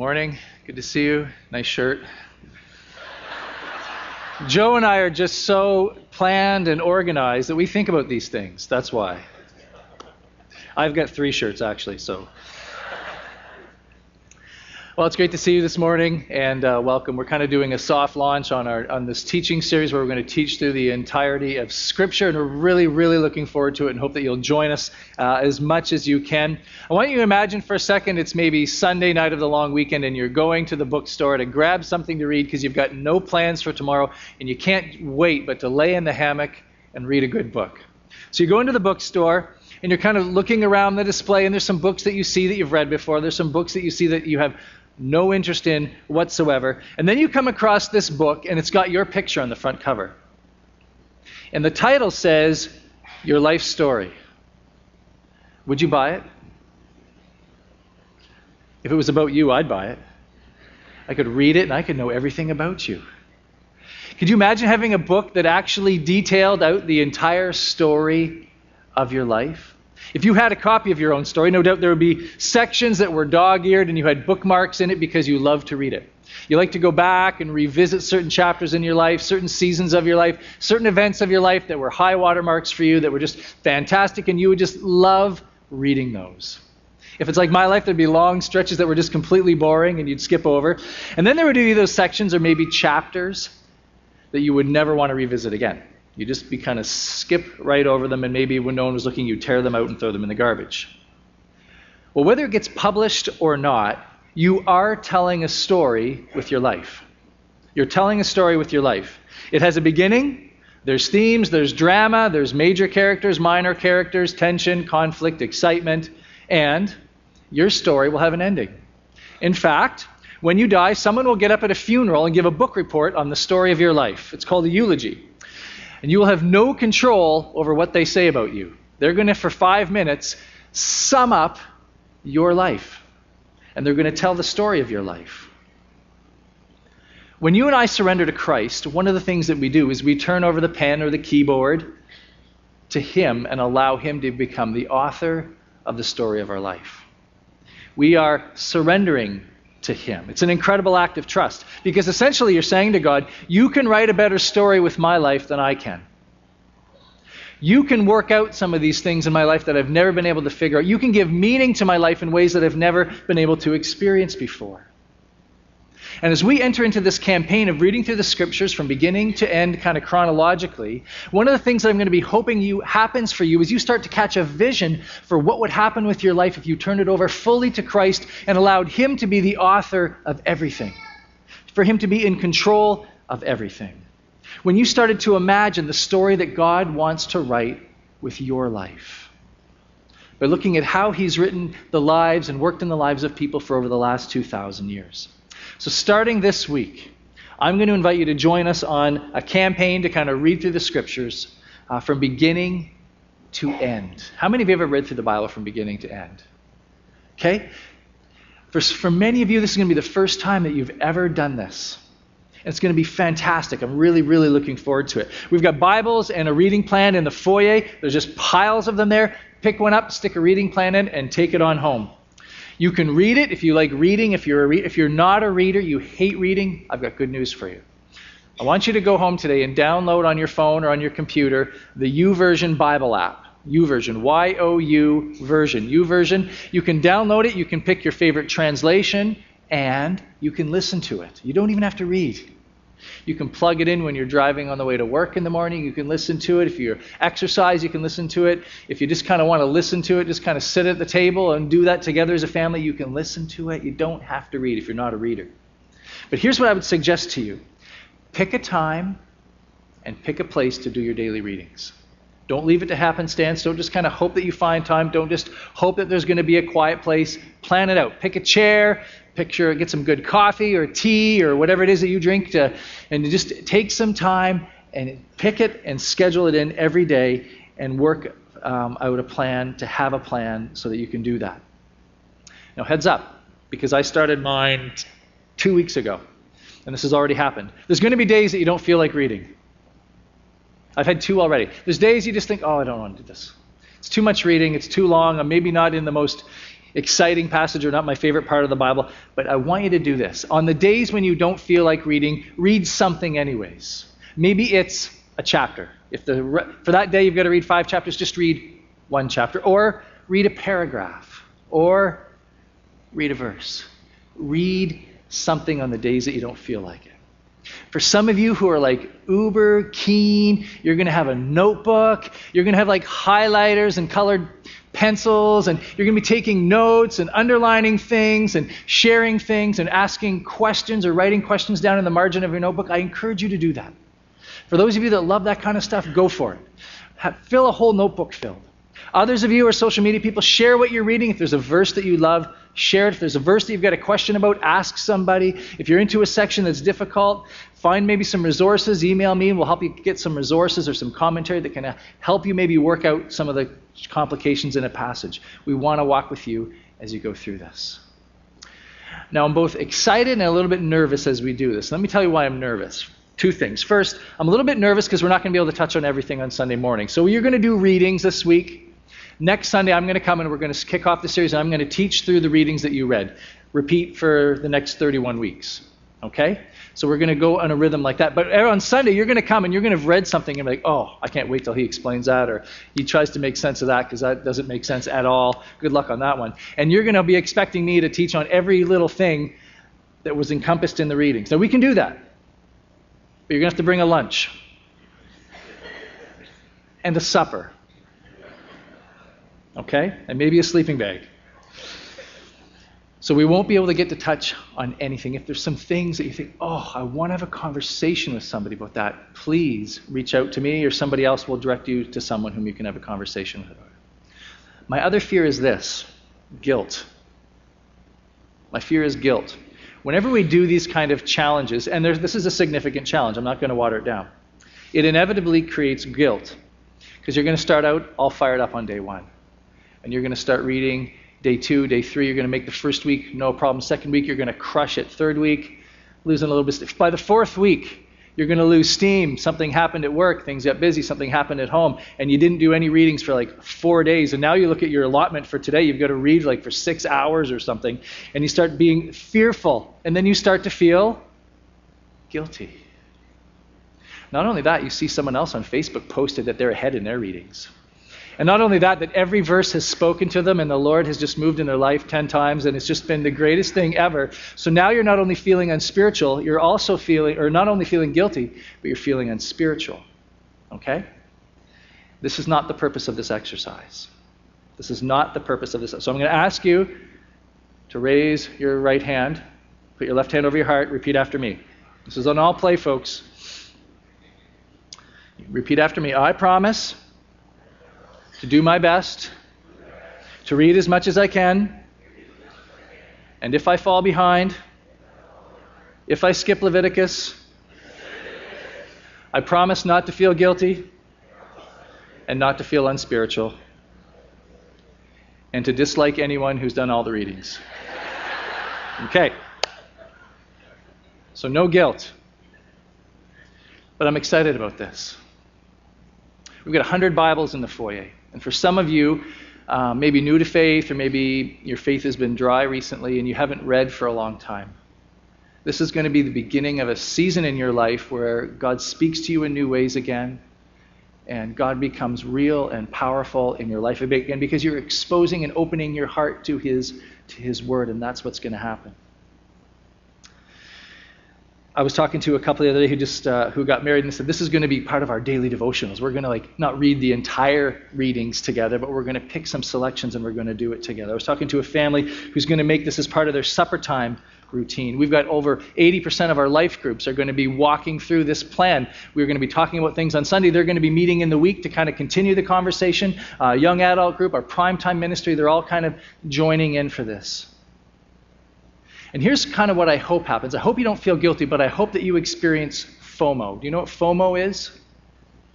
morning. Good to see you. Nice shirt. Joe and I are just so planned and organized that we think about these things. That's why. I've got three shirts actually, so well, it's great to see you this morning, and uh, welcome. We're kind of doing a soft launch on our on this teaching series where we're going to teach through the entirety of Scripture, and we're really, really looking forward to it, and hope that you'll join us uh, as much as you can. I want you to imagine for a second it's maybe Sunday night of the long weekend, and you're going to the bookstore to grab something to read because you've got no plans for tomorrow, and you can't wait but to lay in the hammock and read a good book. So you go into the bookstore and you're kind of looking around the display, and there's some books that you see that you've read before. There's some books that you see that you have no interest in whatsoever. And then you come across this book, and it's got your picture on the front cover. And the title says, Your Life Story. Would you buy it? If it was about you, I'd buy it. I could read it and I could know everything about you. Could you imagine having a book that actually detailed out the entire story of your life? If you had a copy of your own story, no doubt there would be sections that were dog eared and you had bookmarks in it because you love to read it. You like to go back and revisit certain chapters in your life, certain seasons of your life, certain events of your life that were high watermarks for you that were just fantastic, and you would just love reading those. If it's like my life, there'd be long stretches that were just completely boring and you'd skip over. And then there would be those sections or maybe chapters that you would never want to revisit again. You just be kind of skip right over them, and maybe when no one was looking, you tear them out and throw them in the garbage. Well, whether it gets published or not, you are telling a story with your life. You're telling a story with your life. It has a beginning, there's themes, there's drama, there's major characters, minor characters, tension, conflict, excitement, and your story will have an ending. In fact, when you die, someone will get up at a funeral and give a book report on the story of your life. It's called a eulogy and you will have no control over what they say about you. They're going to, for five minutes, sum up your life, and they're going to tell the story of your life. When you and I surrender to Christ, one of the things that we do is we turn over the pen or the keyboard to Him and allow Him to become the author of the story of our life. We are surrendering to Him. It's an incredible act of trust because essentially you're saying to God, You can write a better story with my life than I can. You can work out some of these things in my life that I've never been able to figure out. You can give meaning to my life in ways that I've never been able to experience before. And as we enter into this campaign of reading through the scriptures from beginning to end, kind of chronologically, one of the things that I'm going to be hoping you happens for you is you start to catch a vision for what would happen with your life if you turned it over fully to Christ and allowed Him to be the author of everything, for Him to be in control of everything. When you started to imagine the story that God wants to write with your life by looking at how He's written the lives and worked in the lives of people for over the last 2,000 years. So, starting this week, I'm going to invite you to join us on a campaign to kind of read through the scriptures uh, from beginning to end. How many of you have ever read through the Bible from beginning to end? Okay? For, for many of you, this is going to be the first time that you've ever done this. It's going to be fantastic. I'm really, really looking forward to it. We've got Bibles and a reading plan in the foyer. There's just piles of them there. Pick one up, stick a reading plan in, and take it on home. You can read it if you like reading. If you're, a re- if you're not a reader, you hate reading, I've got good news for you. I want you to go home today and download on your phone or on your computer the YouVersion Bible app. YouVersion, Y O U version. YouVersion. You can download it, you can pick your favorite translation, and you can listen to it. You don't even have to read. You can plug it in when you're driving on the way to work in the morning. You can listen to it. If you exercise, you can listen to it. If you just kind of want to listen to it, just kind of sit at the table and do that together as a family, you can listen to it. You don't have to read if you're not a reader. But here's what I would suggest to you pick a time and pick a place to do your daily readings. Don't leave it to happenstance. Don't just kind of hope that you find time. Don't just hope that there's going to be a quiet place. Plan it out. Pick a chair, picture, get some good coffee or tea or whatever it is that you drink, to, and just take some time and pick it and schedule it in every day and work um, out a plan to have a plan so that you can do that. Now, heads up, because I started mine two weeks ago, and this has already happened. There's going to be days that you don't feel like reading. I've had two already. There's days you just think, oh, I don't want to do this. It's too much reading, it's too long, I'm maybe not in the most exciting passage or not my favorite part of the Bible, but I want you to do this. On the days when you don't feel like reading, read something anyways. Maybe it's a chapter. If the, for that day you've got to read five chapters, just read one chapter. Or read a paragraph. Or read a verse. Read something on the days that you don't feel like it. For some of you who are like uber keen, you're going to have a notebook, you're going to have like highlighters and colored pencils, and you're going to be taking notes and underlining things and sharing things and asking questions or writing questions down in the margin of your notebook. I encourage you to do that. For those of you that love that kind of stuff, go for it. Have, fill a whole notebook filled. Others of you are social media people. Share what you're reading. If there's a verse that you love, share it. If there's a verse that you've got a question about, ask somebody. If you're into a section that's difficult, find maybe some resources. Email me and we'll help you get some resources or some commentary that can uh, help you maybe work out some of the complications in a passage. We want to walk with you as you go through this. Now, I'm both excited and a little bit nervous as we do this. Let me tell you why I'm nervous two things. First, I'm a little bit nervous because we're not going to be able to touch on everything on Sunday morning. So you're going to do readings this week. Next Sunday, I'm going to come and we're going to kick off the series, and I'm going to teach through the readings that you read. Repeat for the next 31 weeks. Okay? So we're going to go on a rhythm like that. But er, on Sunday, you're going to come and you're going to have read something and be like, oh, I can't wait till he explains that, or he tries to make sense of that because that doesn't make sense at all. Good luck on that one. And you're going to be expecting me to teach on every little thing that was encompassed in the readings. Now, we can do that. But you're going to have to bring a lunch and a supper. Okay? And maybe a sleeping bag. So we won't be able to get to touch on anything. If there's some things that you think, oh, I want to have a conversation with somebody about that, please reach out to me or somebody else will direct you to someone whom you can have a conversation with. My other fear is this guilt. My fear is guilt whenever we do these kind of challenges, and this is a significant challenge, I'm not going to water it down, it inevitably creates guilt because you're going to start out all fired up on day one. And you're going to start reading day two, day three, you're going to make the first week no problem. Second week, you're going to crush it. Third week, losing a little bit. By the fourth week, you're going to lose steam. Something happened at work, things got busy, something happened at home, and you didn't do any readings for like four days. And now you look at your allotment for today, you've got to read like for six hours or something, and you start being fearful. And then you start to feel guilty. Not only that, you see someone else on Facebook posted that they're ahead in their readings. And not only that, that every verse has spoken to them and the Lord has just moved in their life 10 times and it's just been the greatest thing ever. So now you're not only feeling unspiritual, you're also feeling, or not only feeling guilty, but you're feeling unspiritual. Okay? This is not the purpose of this exercise. This is not the purpose of this. So I'm going to ask you to raise your right hand, put your left hand over your heart, repeat after me. This is on all play, folks. Repeat after me. I promise to do my best, to read as much as I can, and if I fall behind, if I skip Leviticus, I promise not to feel guilty and not to feel unspiritual and to dislike anyone who's done all the readings. Okay. So, no guilt. But I'm excited about this. We've got 100 Bibles in the foyer. And for some of you, uh, maybe new to faith, or maybe your faith has been dry recently and you haven't read for a long time. This is going to be the beginning of a season in your life where God speaks to you in new ways again, and God becomes real and powerful in your life again because you're exposing and opening your heart to His to His Word, and that's what's going to happen. I was talking to a couple the other day who just uh, who got married and said this is going to be part of our daily devotionals. We're going to like not read the entire readings together, but we're going to pick some selections and we're going to do it together. I was talking to a family who's going to make this as part of their supper time routine. We've got over 80% of our life groups are going to be walking through this plan. We're going to be talking about things on Sunday. They're going to be meeting in the week to kind of continue the conversation. Uh, young adult group, our prime time ministry, they're all kind of joining in for this. And here's kind of what I hope happens. I hope you don't feel guilty, but I hope that you experience FOMO. Do you know what FOMO is?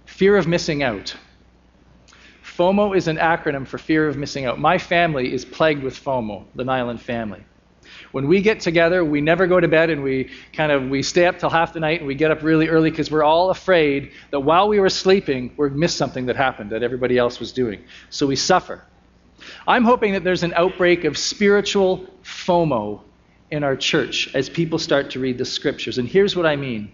Fear of missing out. FOMO is an acronym for fear of missing out. My family is plagued with FOMO, the Nyland family. When we get together, we never go to bed and we kind of we stay up till half the night and we get up really early because we're all afraid that while we were sleeping, we missed something that happened that everybody else was doing. So we suffer. I'm hoping that there's an outbreak of spiritual FOMO in our church as people start to read the scriptures. And here's what I mean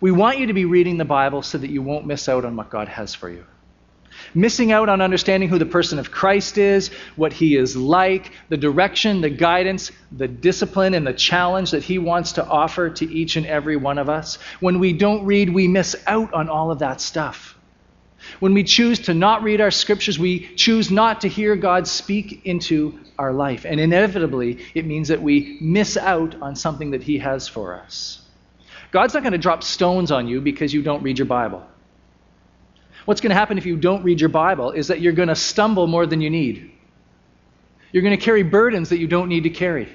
we want you to be reading the Bible so that you won't miss out on what God has for you. Missing out on understanding who the person of Christ is, what he is like, the direction, the guidance, the discipline, and the challenge that he wants to offer to each and every one of us. When we don't read, we miss out on all of that stuff. When we choose to not read our scriptures, we choose not to hear God speak into our life. And inevitably, it means that we miss out on something that He has for us. God's not going to drop stones on you because you don't read your Bible. What's going to happen if you don't read your Bible is that you're going to stumble more than you need. You're going to carry burdens that you don't need to carry.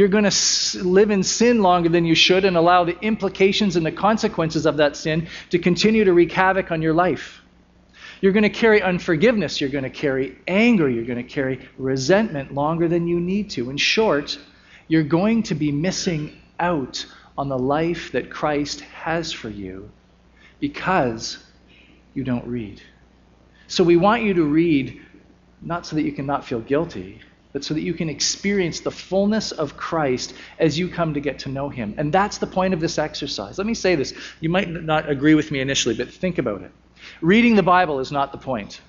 You're going to live in sin longer than you should and allow the implications and the consequences of that sin to continue to wreak havoc on your life. You're going to carry unforgiveness. You're going to carry anger. You're going to carry resentment longer than you need to. In short, you're going to be missing out on the life that Christ has for you because you don't read. So we want you to read not so that you can not feel guilty, but so that you can experience the fullness of Christ as you come to get to know Him. And that's the point of this exercise. Let me say this. You might not agree with me initially, but think about it. Reading the Bible is not the point.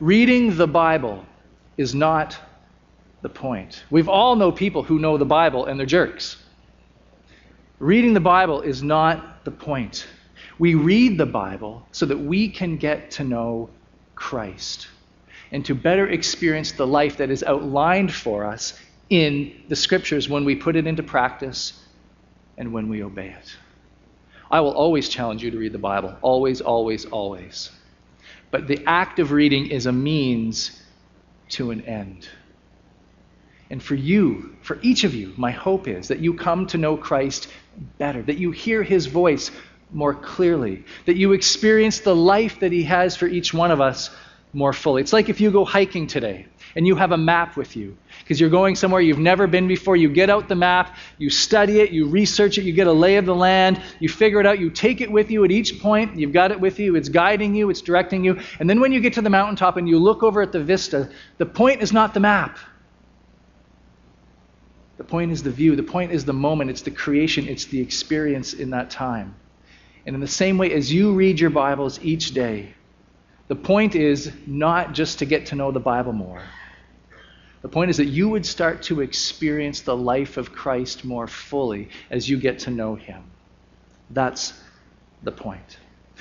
Reading the Bible is not the point. We've all know people who know the Bible and they're jerks. Reading the Bible is not the point. We read the Bible so that we can get to know Christ and to better experience the life that is outlined for us in the scriptures when we put it into practice and when we obey it. I will always challenge you to read the Bible. Always, always, always. But the act of reading is a means to an end. And for you, for each of you, my hope is that you come to know Christ better, that you hear his voice more clearly, that you experience the life that he has for each one of us more fully. It's like if you go hiking today and you have a map with you because you're going somewhere you've never been before. You get out the map, you study it, you research it, you get a lay of the land, you figure it out, you take it with you at each point. You've got it with you, it's guiding you, it's directing you. And then when you get to the mountaintop and you look over at the vista, the point is not the map. The point is the view, the point is the moment, it's the creation, it's the experience in that time. And in the same way, as you read your Bibles each day, the point is not just to get to know the Bible more. The point is that you would start to experience the life of Christ more fully as you get to know him. That's the point.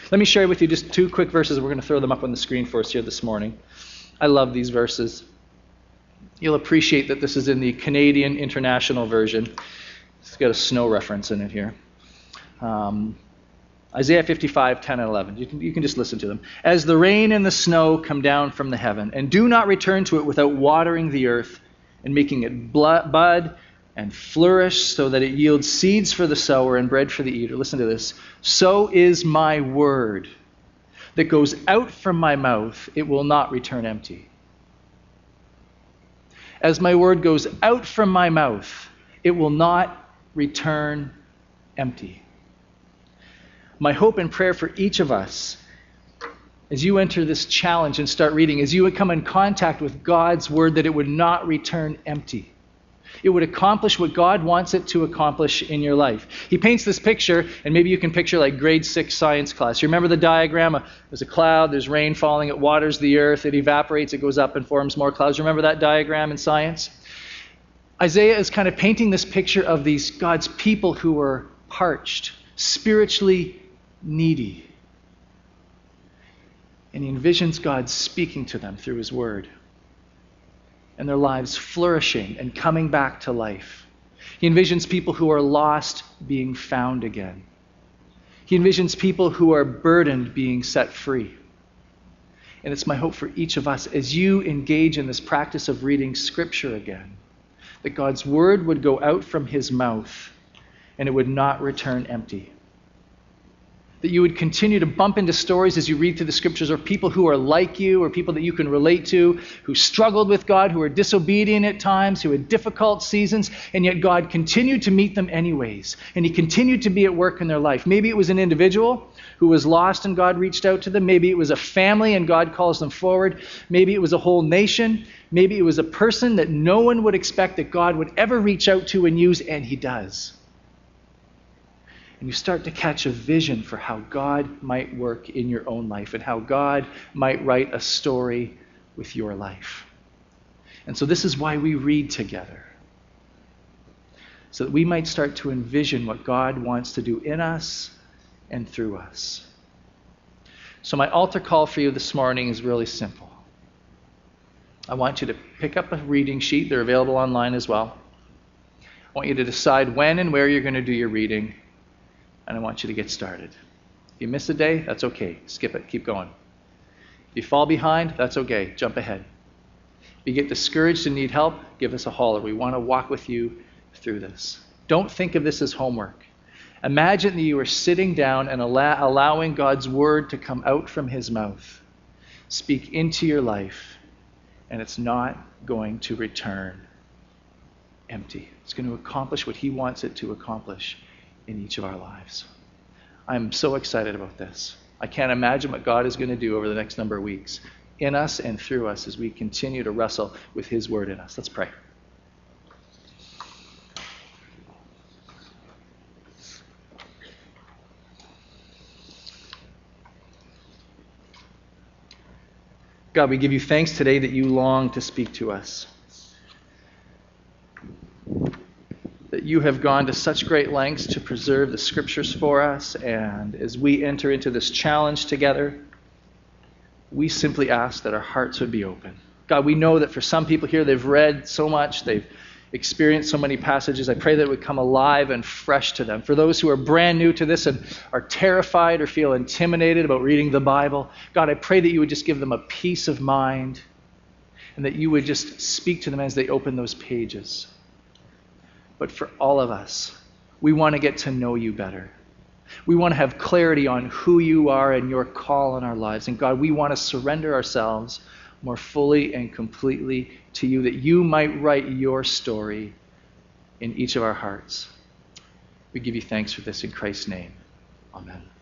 Let me share with you just two quick verses. We're going to throw them up on the screen for us here this morning. I love these verses. You'll appreciate that this is in the Canadian International Version. It's got a snow reference in it here. Um, Isaiah 55, 10 and 11. You can, you can just listen to them. As the rain and the snow come down from the heaven, and do not return to it without watering the earth and making it bud and flourish so that it yields seeds for the sower and bread for the eater. Listen to this. So is my word that goes out from my mouth, it will not return empty. As my word goes out from my mouth, it will not return empty my hope and prayer for each of us as you enter this challenge and start reading, as you would come in contact with God's word, that it would not return empty. It would accomplish what God wants it to accomplish in your life. He paints this picture, and maybe you can picture like grade six science class. You remember the diagram? Uh, there's a cloud, there's rain falling, it waters the earth, it evaporates, it goes up and forms more clouds. Remember that diagram in science? Isaiah is kind of painting this picture of these God's people who are parched, spiritually needy. And he envisions God speaking to them through his word and their lives flourishing and coming back to life. He envisions people who are lost being found again. He envisions people who are burdened being set free. And it's my hope for each of us as you engage in this practice of reading Scripture again, that God's word would go out from his mouth and it would not return empty that you would continue to bump into stories as you read through the scriptures or people who are like you or people that you can relate to who struggled with God, who were disobedient at times, who had difficult seasons, and yet God continued to meet them anyways. And He continued to be at work in their life. Maybe it was an individual who was lost and God reached out to them. Maybe it was a family and God calls them forward. Maybe it was a whole nation. Maybe it was a person that no one would expect that God would ever reach out to and use, and He does and you start to catch a vision for how God might work in your own life and how God might write a story with your life. And so, this is why we read together. So that we might start to envision what God wants to do in us and through us. So, my altar call for you this morning is really simple. I want you to pick up a reading sheet, they're available online as well. I want you to decide when and where you're going to do your reading and I want you to get started. If you miss a day, that's okay. Skip it. Keep going. If you fall behind, that's okay. Jump ahead. If you get discouraged and need help, give us a holler. We want to walk with you through this. Don't think of this as homework. Imagine that you are sitting down and allow, allowing God's word to come out from his mouth, speak into your life, and it's not going to return empty. It's going to accomplish what he wants it to accomplish in each of our lives. I'm so excited about this. I can't imagine what God is going to do over the next number of weeks in us and through us as we continue to wrestle with His Word in us. Let's pray. God, we give you thanks today that you long to speak to us. You have gone to such great lengths to preserve the scriptures for us. And as we enter into this challenge together, we simply ask that our hearts would be open. God, we know that for some people here, they've read so much, they've experienced so many passages. I pray that it would come alive and fresh to them. For those who are brand new to this and are terrified or feel intimidated about reading the Bible, God, I pray that you would just give them a peace of mind and that you would just speak to them as they open those pages but for all of us. We want to get to know you better. We want to have clarity on who you are and your call in our lives. And God, we want to surrender ourselves more fully and completely to you that you might write your story in each of our hearts. We give you thanks for this in Christ's name. Amen.